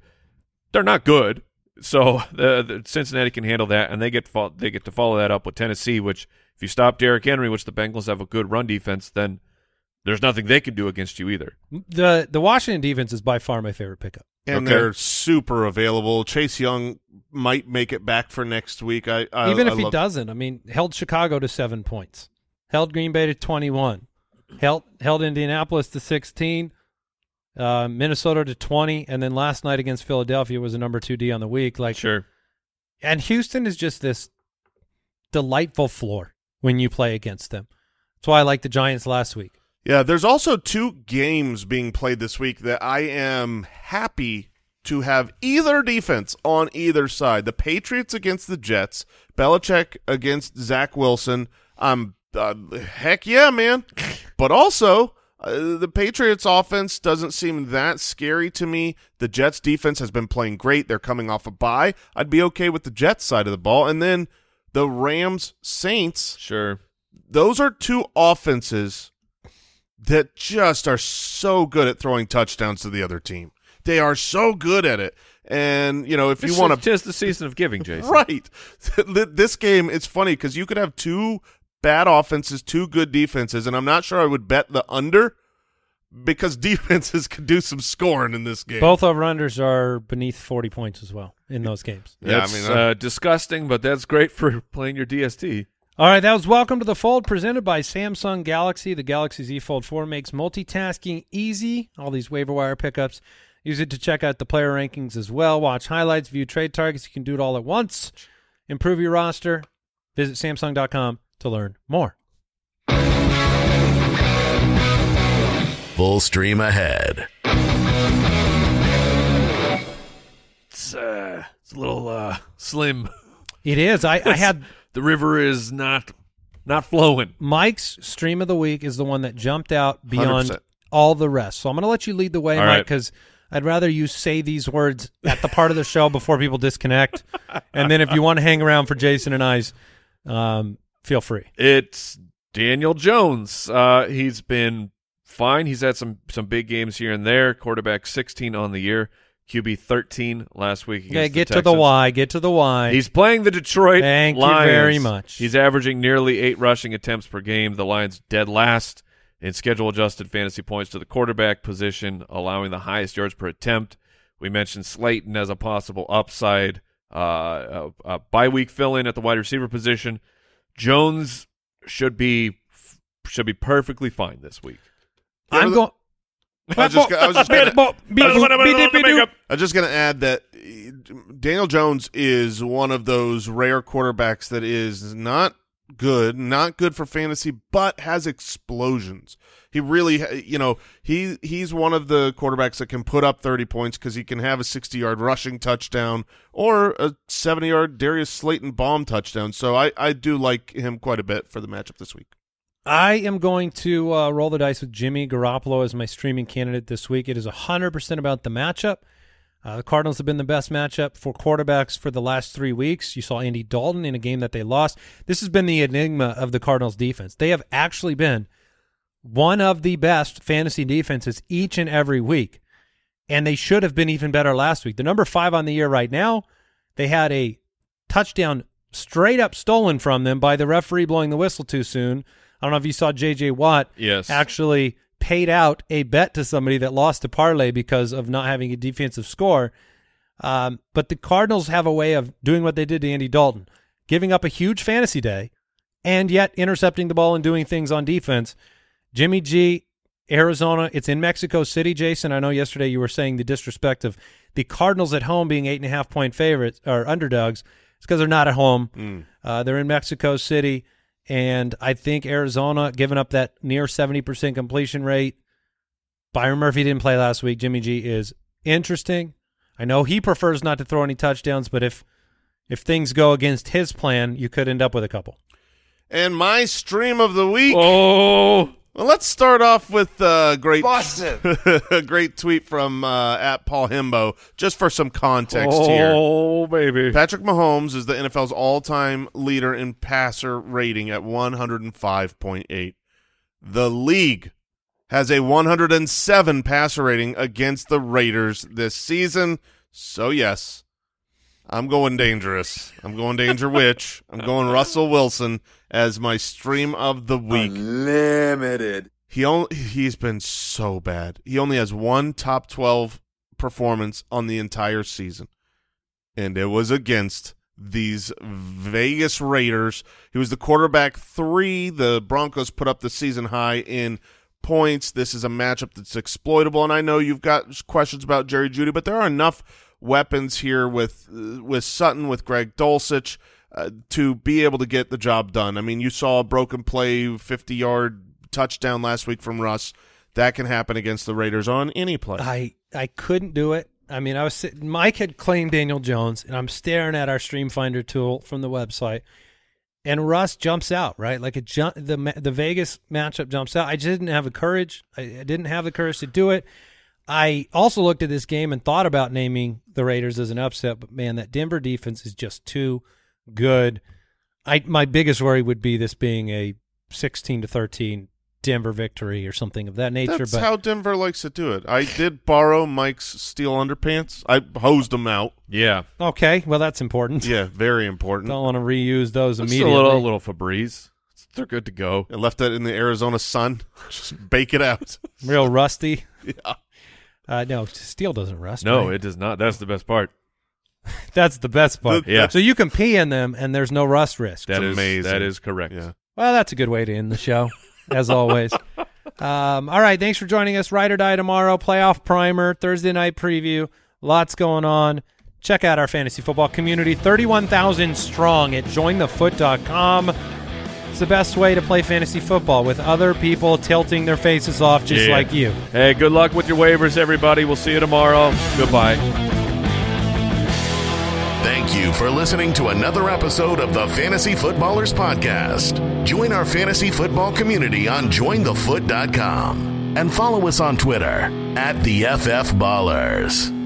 they're not good. So the, the Cincinnati can handle that, and they get they get to follow that up with Tennessee. Which, if you stop Derrick Henry, which the Bengals have a good run defense, then there's nothing they can do against you either. The the Washington defense is by far my favorite pickup. And Okay. they're super available. Chase Young might make it back for next week. I, I Even if I he love- doesn't, I mean, held Chicago to seven points, held Green Bay to twenty one, held held Indianapolis to sixteen, uh, Minnesota to twenty, and then last night against Philadelphia was a number two D on the week. Like, Sure. and Houston is just this delightful floor when you play against them. That's why I like the Giants last week. Yeah, there's also two games being played this week that I am happy to have either defense on either side. The Patriots against the Jets, Belichick against Zach Wilson. Um, uh, heck yeah, man. But also, uh, the Patriots offense doesn't seem that scary to me. The Jets defense has been playing great. They're coming off a bye. I'd be okay with the Jets side of the ball. And then the Rams Saints Sure. those are two offenses that just are so good at throwing touchdowns to the other team. They are so good at it. And, you know, if This you want to, just the season of giving, Jason. Right. this game, it's funny because you could have two bad offenses, two good defenses, and I'm not sure I would bet the under because defenses could do some scoring in this game. Both over unders are beneath forty points as well in those games. Yeah, That's I mean, uh, disgusting, but that's great for playing your DST. All right, that was Welcome to the Fold presented by Samsung Galaxy. The Galaxy Z Fold 4 makes multitasking easy. All these waiver wire pickups. Use it to check out the player rankings as well. Watch highlights, view trade targets. You can do it all at once. Improve your roster. Visit Samsung.com to learn more. Full stream ahead. It's, uh, it's a little uh, slim. It is. I, I had The river is not not flowing. Mike's stream of the week is the one that jumped out beyond 100%. all the rest. So I'm going to let you lead the way, All Mike, right. because I'd rather you say these words at the part of the show before people disconnect. and then if you want to hang around for Jason and I's, um, feel free. It's Daniel Jones. Uh, he's been fine. He's had some some big games here and there. Quarterback 16 on the year. QB 13 last week. Okay, against get the to the Y. Get to the Y. He's playing the Detroit Thank you very much. He's averaging nearly eight rushing attempts per game. The Lions dead last in schedule adjusted fantasy points to the quarterback position, allowing the highest yards per attempt. We mentioned Slayton as a possible upside. Uh, a, a bye week fill in at the wide receiver position. Jones should be should be perfectly fine this week. I'm going. I was just, I was just gonna, I was just going to add that Daniel Jones is one of those rare quarterbacks that is not good, not good for fantasy, but has explosions. He really, you know, he he's one of the quarterbacks that can put up 30 points because he can have a 60-yard rushing touchdown or a 70-yard Darius Slayton bomb touchdown. So I, I do like him quite a bit for the matchup this week. I am going to uh, roll the dice with Jimmy Garoppolo as my streaming candidate this week. It is 100% about the matchup. Uh, the Cardinals have been the best matchup for quarterbacks for the last three weeks. You saw Andy Dalton in a game that they lost. This has been the enigma of the Cardinals defense. They have actually been one of the best fantasy defenses each and every week, and they should have been even better last week. The number five on the year right now, they had a touchdown straight up stolen from them by the referee blowing the whistle too soon. I don't know if you saw J.J. Watt Yes. actually paid out a bet to somebody that lost a parlay because of not having a defensive score. Um, but the Cardinals have a way of doing what they did to Andy Dalton, giving up a huge fantasy day, and yet intercepting the ball and doing things on defense. Jimmy G, Arizona, it's in Mexico City, Jason. I know yesterday you were saying the disrespect of the Cardinals at home being eight and a half point favorites or underdogs. It's because they're not at home. Uh, they're in Mexico City, and I think Arizona, giving up that near 70% completion rate. Byron Murphy didn't play last week. Jimmy G is interesting. I know he prefers not to throw any touchdowns, but if if things go against his plan, you could end up with a couple. And my stream of the week. Oh, well, let's start off with a great, Boston. a great tweet from uh, at Paul Himbo, just for some context oh, here. Oh, baby. Patrick Mahomes is the NFL's all-time leader in passer rating at 105.8. The league has a 107 passer rating against the Raiders this season. So, yes, I'm going dangerous. I'm going danger witch. I'm going Russell Wilson as my stream of the week. Limited. He only he's been so bad. He only has one top 12 performance on the entire season. And it was against these Vegas Raiders. He was the quarterback 3. The Broncos put up the season high in points. This is a matchup that's exploitable and I know you've got questions about Jerry Jeudy, but there are enough weapons here with with Sutton, with Greg Dulcich, uh, to be able to get the job done. I mean, you saw a broken play, 50 yard touchdown last week from Russ. That can happen against the Raiders on any play. I I couldn't do it. I mean, I was sitting, Mike had claimed Daniel Jones, and I'm staring at our Stream Finder tool from the website, and Russ jumps out right like a. The the Vegas matchup jumps out. I just didn't have the courage. I, I didn't have the courage to do it. I also looked at this game and thought about naming the Raiders as an upset, but man, that Denver defense is just too good. I my biggest worry would be this being a 16 to 13 Denver victory or something of that nature. That's but how Denver likes to do it. I did borrow Mike's steel underpants. I hosed them out. Yeah. Okay, well that's important. Yeah, very important. Don't want to reuse those Just immediately. a little, a little Febreze. They're good to go. I left that in the Arizona sun. Just bake it out. Real rusty. yeah. Uh, no, steel doesn't rust. No, right? it does not. That's the best part. that's the best part. Yeah. So you can pee in them, and there's no rust risk. That is amazing. That is correct. Yeah. Well, that's a good way to end the show, as always. Um, all right, thanks for joining us. Ride or die tomorrow. Playoff primer, Thursday night preview. Lots going on. Check out our fantasy football community, thirty-one thousand strong at jointhefoot.com. It's the best way to play fantasy football with other people tilting their faces off just Yeah. like you. Hey, good luck with your waivers, everybody. We'll see you tomorrow. Goodbye. Thank you for listening to another episode of the Fantasy Footballers Podcast. Join our fantasy football community on jointhefoot.com and follow us on Twitter at the FF Ballers.